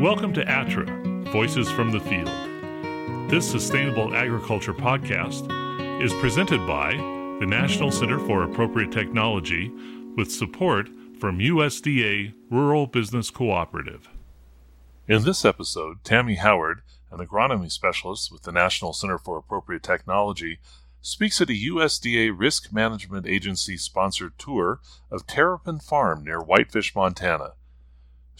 Welcome to ATTRA Voices from the Field. This sustainable agriculture podcast is presented by the National Center for Appropriate Technology with support from USDA Rural Business Cooperative. In this episode, Tammy Howard, an agronomy specialist with the National Center for Appropriate Technology, speaks at a USDA Risk Management Agency sponsored tour of Terrapin Farm near Whitefish, Montana.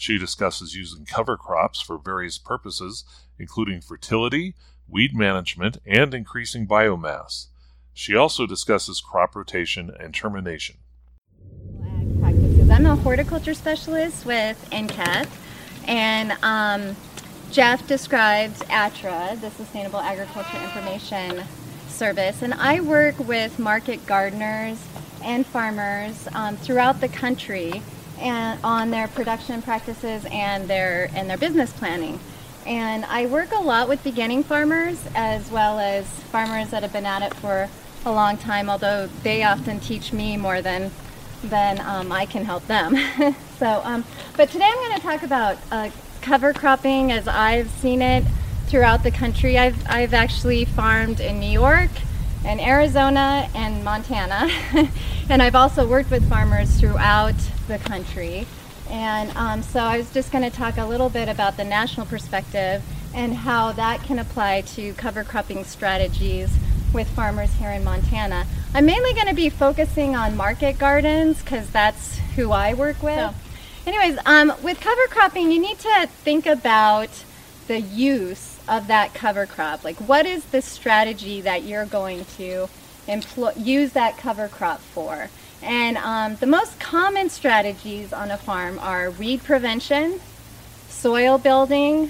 She discusses using cover crops for various purposes, including fertility, weed management, and increasing biomass. She also discusses crop rotation and termination. I'm a horticulture specialist with NCAT, and um, Jeff describes ATTRA, the Sustainable Agriculture Information Service, and I work with market gardeners and farmers um, throughout the country and on their production practices and their and their business planning. And I work a lot with beginning farmers as well as farmers that have been at it for a long time, although they often teach me more than than um, I can help them. so, um, but today I'm going to talk about uh, cover cropping as I've seen it throughout the country. I've, I've actually farmed in New York and Arizona and Montana. and I've also worked with farmers throughout the country. And um, so I was just going to talk a little bit about the national perspective and how that can apply to cover cropping strategies with farmers here in Montana. I'm mainly going to be focusing on market gardens because that's who I work with. So, anyways, um, with cover cropping, you need to think about the use of that cover crop. Like, what is the strategy that you're going to employ, use that cover crop for? And um, the most common strategies on a farm are weed prevention, soil building,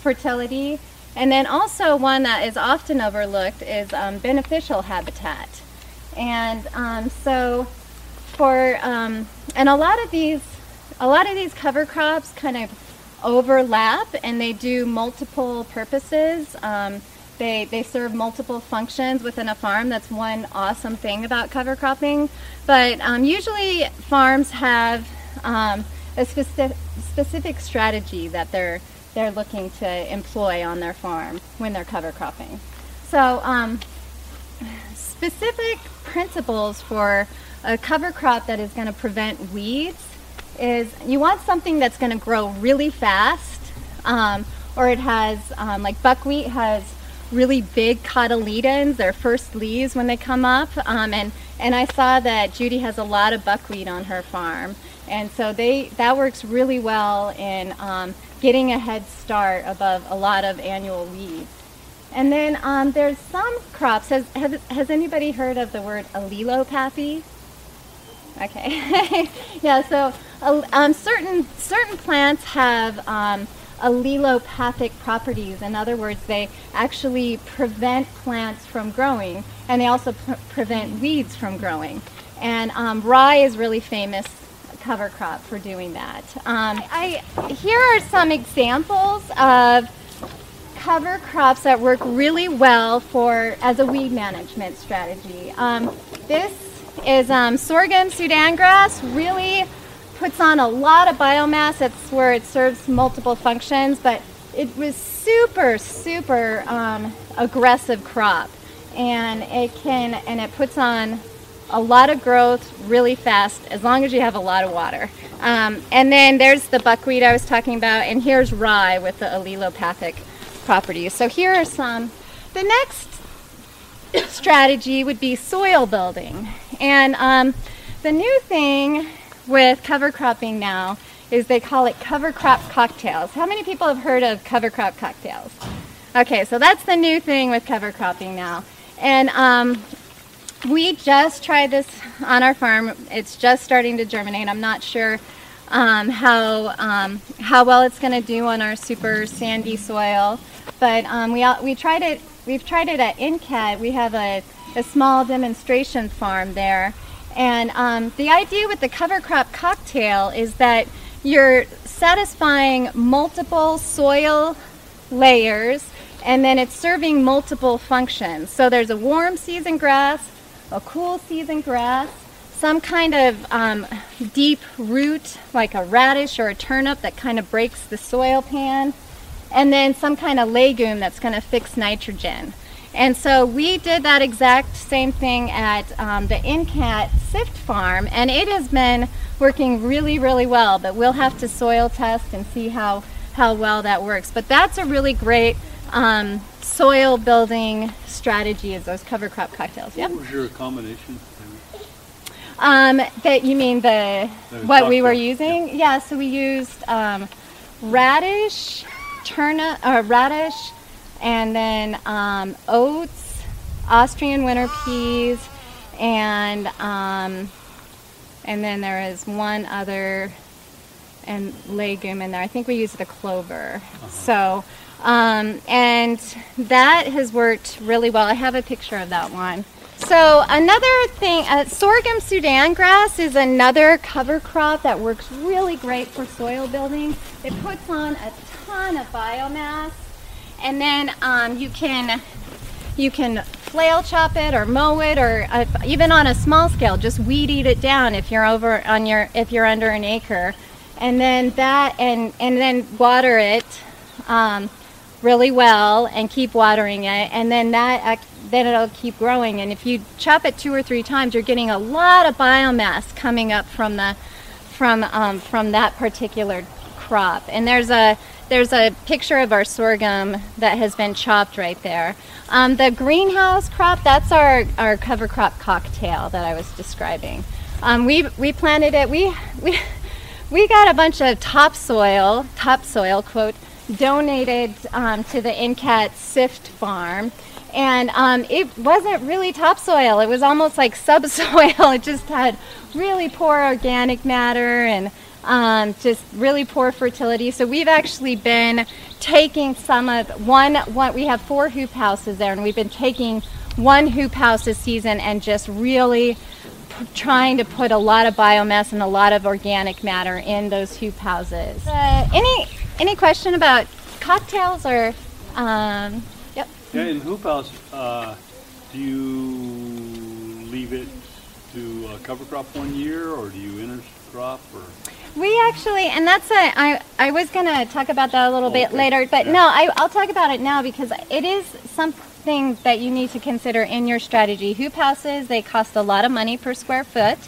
fertility, and then also one that is often overlooked is um, beneficial habitat. And um, so for, um, and a lot of these, a lot of these cover crops kind of overlap and they do multiple purposes. Um, they, they serve multiple functions within a farm. That's one awesome thing about cover cropping. But um, usually farms have um, a specific, specific strategy that they're, they're looking to employ on their farm when they're cover cropping. So um, specific principles for a cover crop that is going to prevent weeds is you want something that's going to grow really fast um, or it has um, like buckwheat has really big cotyledons, their first leaves when they come up. Um, and, and I saw that Judy has a lot of buckwheat on her farm. And so they, that works really well in um, getting a head start above a lot of annual weeds. And then um, there's some crops. Has, has, has anybody heard of the word allelopathy? Okay. yeah, so um, certain, certain plants have um, allelopathic properties. In other words, they actually prevent plants from growing and they also pr- prevent weeds from growing. And um, rye is really famous cover crop for doing that. Um, I, here are some examples of cover crops that work really well for as a weed management strategy. Um, this is um, sorghum Sudan grass, really puts on a lot of biomass. That's where it serves multiple functions, but it was super, super um, aggressive crop, and it can and it puts on a lot of growth really fast as long as you have a lot of water. Um, and then there's the buckwheat I was talking about, and here's rye with the allelopathic properties. So here are some. The next strategy would be soil building, and um, the new thing with cover cropping now is they call it cover crop cocktails. How many people have heard of cover crop cocktails? Okay, so that's the new thing with cover cropping now. And um, we just tried this on our farm. It's just starting to germinate. I'm not sure um, how, um, how well it's going to do on our super sandy soil, but um, we, we tried it. We've tried it at NCAT. We have a, a small demonstration farm there, and um, the idea with the cover crop cocktail is that you're satisfying multiple soil layers and then it's serving multiple functions. So there's a warm season grass, a cool season grass, some kind of um, deep root, like a radish or a turnip, that kind of breaks the soil pan, and then some kind of legume that's going to fix nitrogen. And so we did that exact same thing at um, the NCAT Sift Farm, and it has been working really, really well. But we'll have to soil test and see how, how well that works. But that's a really great um, soil building strategy is those cover crop cocktails. What was your combination? Um, that you mean the what we were using? Yeah. so we used um, radish, turnip, uh, radish, and then um, oats, Austrian winter peas, and um, and then there is one other and legume in there. I think we used the clover. So, um, and that has worked really well. I have a picture of that one. So another thing, uh, sorghum Sudan grass is another cover crop that works really great for soil building. It puts on a ton of biomass, and then um, you can you can flail chop it or mow it or uh, even on a small scale just weed eat it down if you're over on your if you're under an acre. And then that and and then water it um, really well and keep watering it. And then that ac- then it'll keep growing. And if you chop it two or three times you're getting a lot of biomass coming up from the from um, from that particular crop. And there's a there's a picture of our sorghum that has been chopped right there um, the greenhouse crop that's our our cover crop cocktail that I was describing um, we we planted it we we we got a bunch of topsoil, topsoil, quote, donated um, to the NCAT Sift farm. And um, it wasn't really topsoil, it was almost like subsoil. it just had really poor organic matter and um, just really poor fertility. So we've actually been taking some of one, one, we have four hoop houses there, and we've been taking one hoop house this season and just really p- trying to put a lot of biomass and a lot of organic matter in those hoop houses. Uh, any any question about cocktails or? Um, yep. Yeah, in hoop house, uh, do you leave it to uh, cover crop one year, or do you intercrop, or We actually, and that's a, I, I was going to talk about that a little bit later, but no, I, I'll talk about it now because it is something that you need to consider in your strategy. Hoop houses, they cost a lot of money per square foot.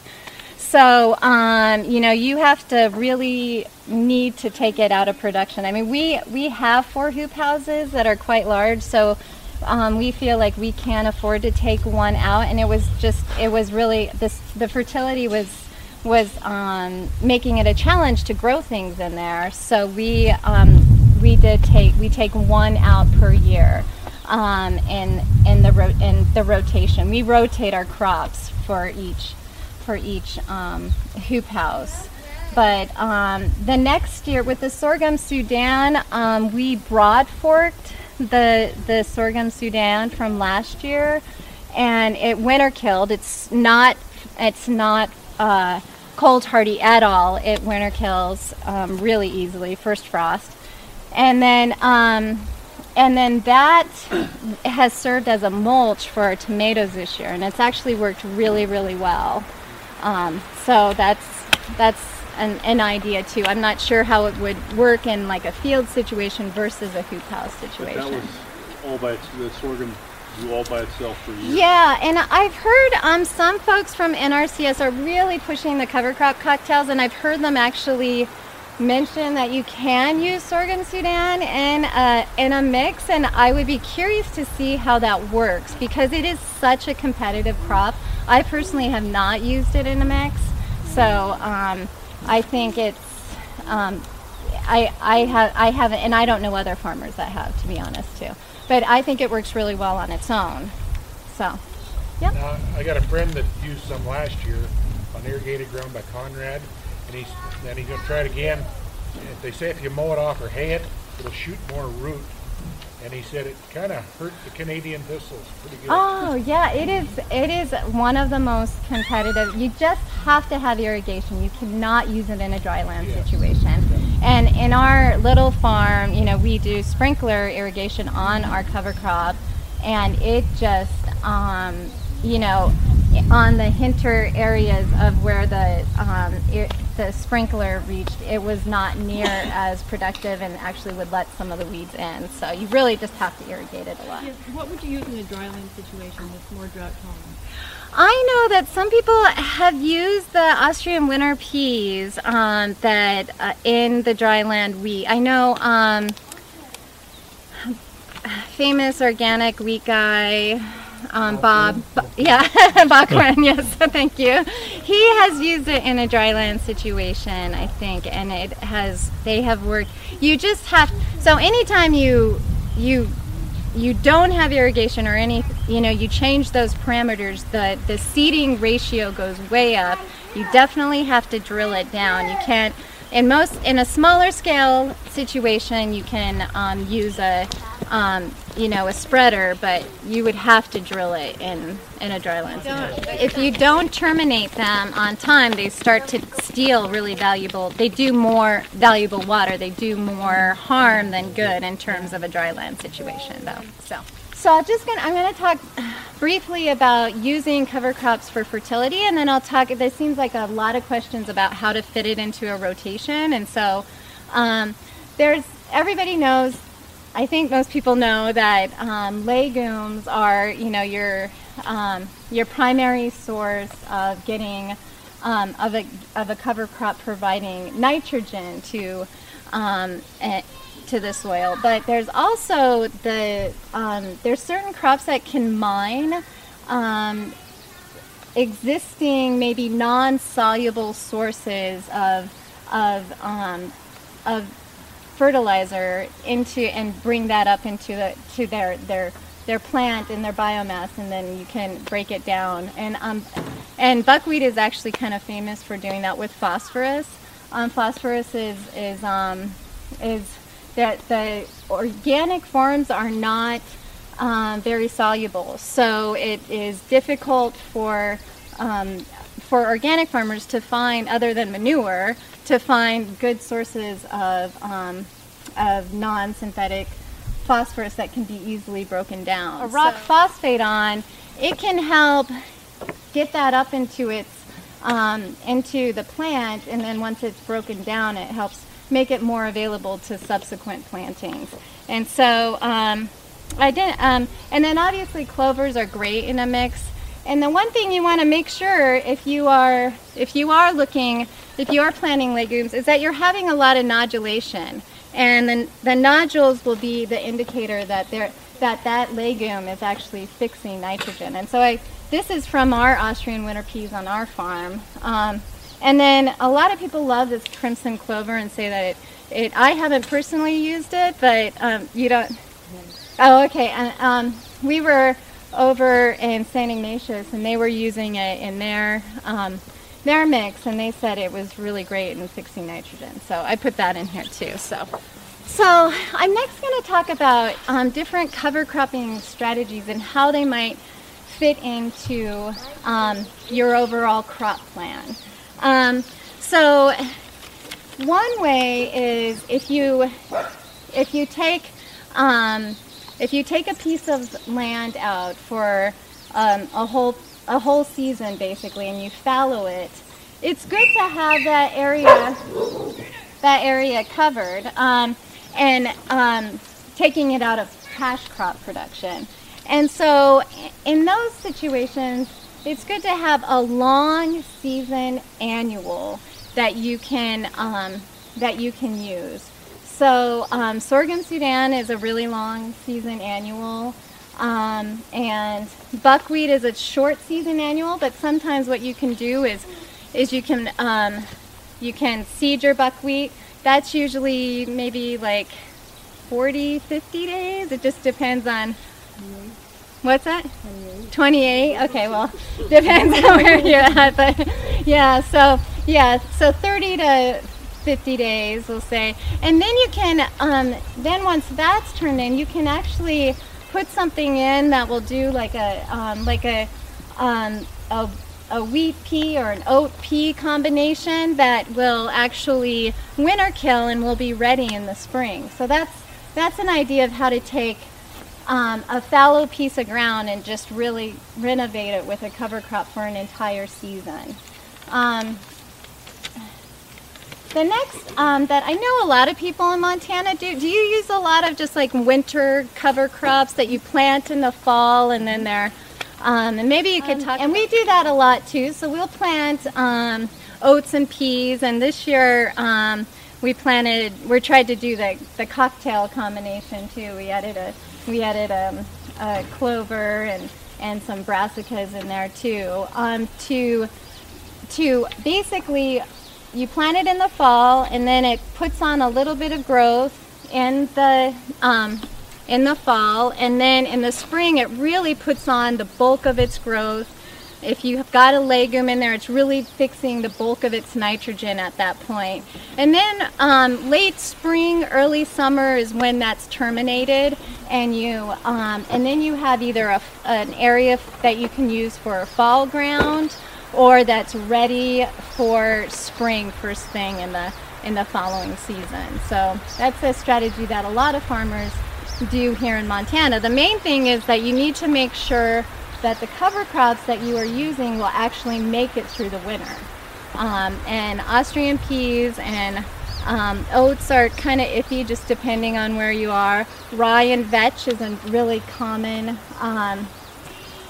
So, um, you know, you have to really need to take it out of production. I mean, we, we have four hoop houses that are quite large, so um, we feel like we can afford to take one out. And it was just, it was really, this, the fertility was was um, making it a challenge to grow things in there. So we um, we did take we take one out per year um, in in the ro- in the rotation. We rotate our crops for each for each um, hoop house. But um, the next year with the sorghum Sudan, um, we broad forked the the sorghum Sudan from last year, and it winter killed. It's not it's not uh, cold hardy at all. It winter kills um, really easily. First frost, and then um, and then that has served as a mulch for our tomatoes this year, and it's actually worked really really well. Um, so that's that's an, an idea too. I'm not sure how it would work in like a field situation versus a hoop house but situation. that was all by its, the sorghum grew all by itself for a year? Yeah, and I've heard um, some folks from NRCS are really pushing the cover crop cocktails, and I've heard them actually mention that you can use sorghum Sudan in a, in a mix, and I would be curious to see how that works because it is such a competitive crop. I personally have not used it in a mix, so um, I think it's. Um, I, I have I haven't and I don't know other farmers that have to be honest too. But I think it works really well on its own. So Now, I got a friend that used some last year on irrigated ground by Conrad, and he's then he's gonna try it again. And they say if you mow it off or hay it, it'll shoot more root. And he said it kind of hurt the Canadian thistles pretty good. Oh yeah, it is. It is one of the most competitive. You just have to have irrigation. You cannot use it in a dry land Yeah. situation. And in our little farm, you know, we do sprinkler irrigation on our cover crop, and it just um, you know, on the hinter areas of where the um, it, the sprinkler reached, it was not near as productive and actually would let some of the weeds in. So you really just have to irrigate it a lot. Yeah, what would you use in a dryland situation that's more drought tolerant? I know that some people have used the Austrian winter peas um, that uh, in the dryland wheat. I know um, famous organic wheat guy. Um, Bob, Bo- yeah, Bachman, yes, thank you. He has used it in a dryland situation, I think, and it has. They have worked. You just have. So anytime you you you don't have irrigation or any, you know, you change those parameters, the the seeding ratio goes way up. You definitely have to drill it down. You can't. In most, in a smaller scale situation, you can um, use a um, you know, a spreader, but you would have to drill it in, in a dryland. If you don't terminate them on time, they start to steal really valuable, they do more valuable water. They do more harm than good in terms of a dryland situation though, so. So I'm just gonna, I'm gonna talk briefly about using cover crops for fertility and then I'll talk, there seems like a lot of questions about how to fit it into a rotation and so um, there's, everybody knows I think most people know that um, legumes are, you know, your um, your primary source of getting um, of a of a cover crop providing nitrogen to um, to the soil. But there's also the um, there's certain crops that can mine um, existing maybe non-soluble sources of of of fertilizer into and bring that up into the to their their their plant and their biomass and then you can break it down. And um and buckwheat is actually kind of famous for doing that with phosphorus. Um, phosphorus is is um is that the organic forms are not um, very soluble. So it is difficult for um, for organic farmers to find other than manure to find good sources of, um, of non-synthetic phosphorus that can be easily broken down. A rock so, phosphate on, it can help get that up into its um, into the plant, and then once it's broken down, it helps make it more available to subsequent plantings. And so um, I did, um, and then obviously clovers are great in a mix. And the one thing you want to make sure if you are if you are looking if you are planting legumes is that you're having a lot of nodulation. And then the nodules will be the indicator that they that that legume is actually fixing nitrogen. And so I this is from our Austrian winter peas on our farm. Um, and then a lot of people love this crimson clover and say that it, it I haven't personally used it, but um, you don't. Oh, okay. And um, we were over in St. Ignatius, and they were using it in their um, their mix, and they said it was really great in fixing nitrogen. So I put that in here too. So, so I'm next going to talk about um, different cover cropping strategies and how they might fit into um, your overall crop plan. Um, so one way is if you if you take um, if you take a piece of land out for um, a whole a whole season basically and you fallow it, it's good to have that area that area covered um, and um, taking it out of cash crop production. And so in those situations, it's good to have a long season annual that you can um, that you can use. So um, sorghum Sudan is a really long season annual. Um, and buckwheat is a short season annual, but sometimes what you can do is is you can um, you can seed your buckwheat. That's usually maybe like 40, 50 days. It just depends on what's that? 28. 28. Okay, well, depends on where you're at, but yeah. So yeah, so 30 to 50 days, we'll say. And then you can, um, then once that's turned in, you can actually put something in that will do like a, um, like a, um, a, a wheat pea or an oat pea combination that will actually winter kill and will be ready in the spring. So that's, that's an idea of how to take um, a fallow piece of ground and just really renovate it with a cover crop for an entire season. Um, the next um, that I know a lot of people in Montana do. Do you use a lot of just like winter cover crops that you plant in the fall and then they're um, and maybe you could talk. And we do that a lot too. So we'll plant um, oats and peas. And this year um, we planted. We tried to do the the cocktail combination too. We added a we added a, a clover and and some brassicas in there too um, to to basically you plant it in the fall and then it puts on a little bit of growth in the um, in the fall and then in the spring it really puts on the bulk of its growth if you've got a legume in there it's really fixing the bulk of its nitrogen at that point. and then um, late spring early summer is when that's terminated and you um, and then you have either a, an area that you can use for fall ground or that's ready for spring first thing in the in the following season. So that's a strategy that a lot of farmers do here in Montana. The main thing is that you need to make sure that the cover crops that you are using will actually make it through the winter. Um, and Austrian peas and um, oats are kind of iffy just depending on where you are. Rye and vetch is a really common um,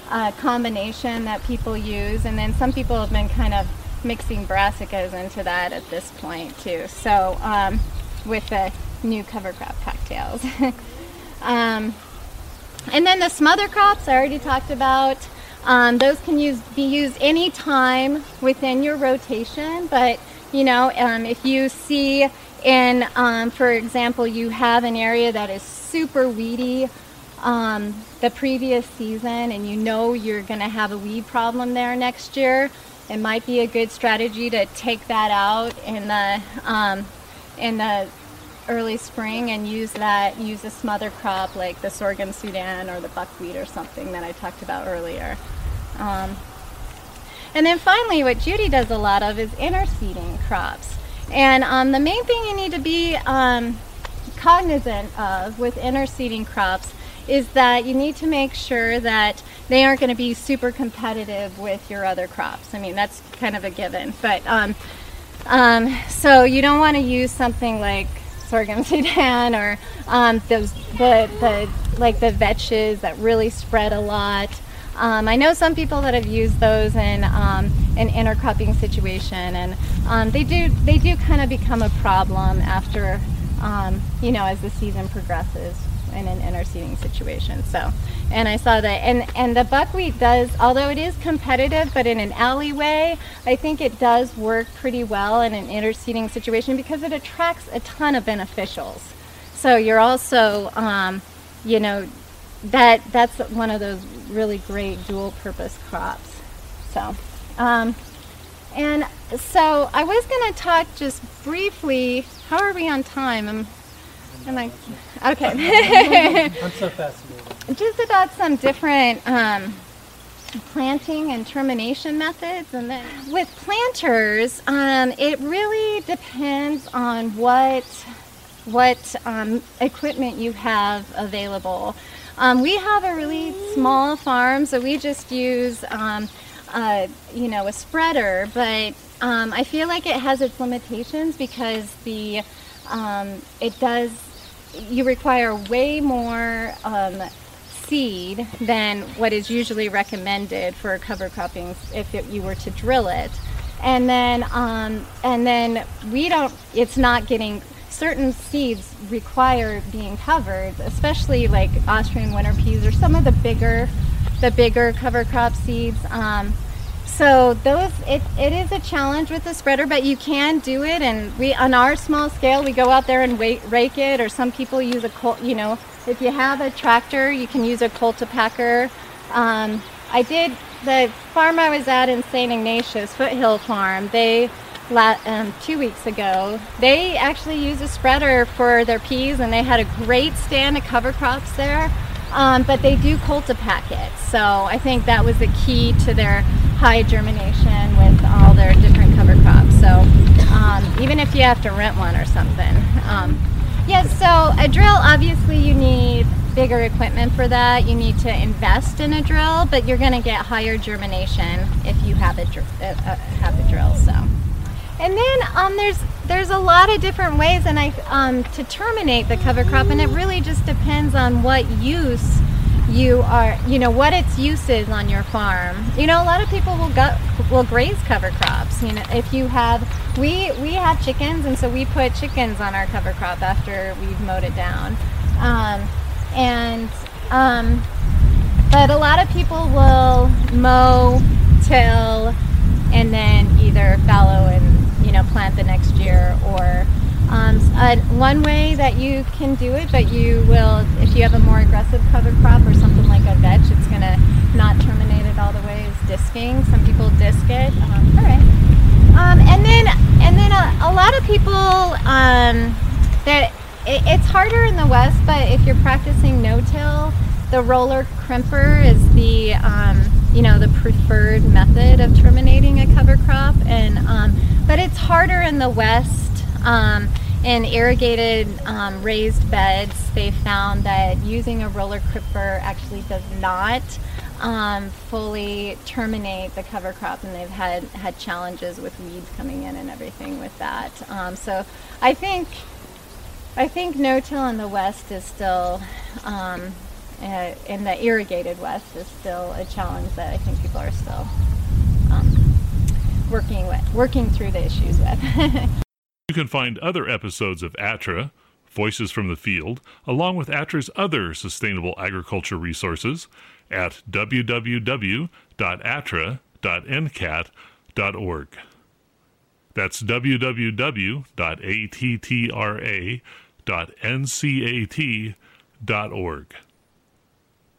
uh, combination that people use, and then some people have been kind of mixing brassicas into that at this point too. So um, with the new cover crop cocktails. um, and then the smother crops I already talked about. Um, those can use be used any time within your rotation, but you know um, if you see in, um, for example, you have an area that is super weedy um, the previous season and you know you're going to have a weed problem there next year, it might be a good strategy to take that out in the um, in the early spring and use that use a smother crop like the sorghum sudan or the buckwheat or something that I talked about earlier. Um, and then finally, what Judy does a lot of is interseeding crops. And um, the main thing you need to be um, cognizant of with interseeding crops is that you need to make sure that they aren't going to be super competitive with your other crops. I mean, that's kind of a given. But um, um, so you don't want to use something like sorghum sudan or um, those the the like the vetches that really spread a lot. Um, I know some people that have used those in um, an intercropping situation, and um, they do they do kind of become a problem after you know as the season progresses in an interseeding situation. So, and I saw that, and and the buckwheat does, although it is competitive, but in an alleyway, I think it does work pretty well in an interseeding situation because it attracts a ton of beneficials. So you're also, um, you know, that that's one of those really great dual purpose crops. So. Um, and so I was going to talk just briefly. How are we on time? I'm Am I? Okay. I'm so fascinated. Just about some different um, planting and termination methods, and then with planters, um, it really depends on what what um, equipment you have available. Um, we have a really small farm, so we just use um, uh, you know a spreader, but um, I feel like it has its limitations because the um, it does you require way more um, seed than what is usually recommended for cover cropping if it, you were to drill it. And then, um, and then we don't. It's not getting certain seeds require being covered, especially like Austrian winter peas or some of the bigger, the bigger cover crop seeds. Um, so those it, it is a challenge with the spreader but you can do it. And we on our small scale we go out there and wait, rake it. Or some people use a cult you know if you have a tractor you can use a cultipacker. Um, i did the farm i was at in st ignatius foothill farm they um, two weeks ago they actually use a spreader for their peas and they had a great stand of cover crops there. Um, but they do cultipack it. So i think that was the key to their high germination with all their different cover crops. So um, even if you have to rent one or something. Um, yes, yeah, so a drill, obviously you need bigger equipment for that. You need to invest in a drill, but you're going to get higher germination if you have a, dr- uh, uh, have a drill. So, and then um, there's there's a lot of different ways, and I um, to terminate the cover crop, and it really just depends on what use you are, you know, what its use is on your farm. You know, a lot of people will go will graze cover crops. You know, if you have we we have chickens, and so we put chickens on our cover crop after we've mowed it down, um, and um, but a lot of people will mow, till, and then either fallow and you know plant the next year or um, uh, one way that you can do it, but you will, if you have a more aggressive cover crop or something like a vetch, it's going to not terminate it all the way, is disking. Some people disc it. Um, all right. Um, and then, and then a, a lot of people um, that it, it's harder in the west, but if you're practicing no-till, the roller crimper is the um, you know the preferred method of terminating a cover crop, and but it's harder in the west um, in irrigated um, raised beds, they found that using a roller crimper actually does not um, fully terminate the cover crop, and they've had had challenges with weeds coming in and everything with that. Um, so I think I think no-till in the west is still. Uh, in the irrigated west is still a challenge that I think people are still um, working with, working through the issues with. You can find other episodes of ATTRA, Voices from the Field, along with ATTRA's other sustainable agriculture resources at www.attra.ncat.org. That's www.attra.ncat.org.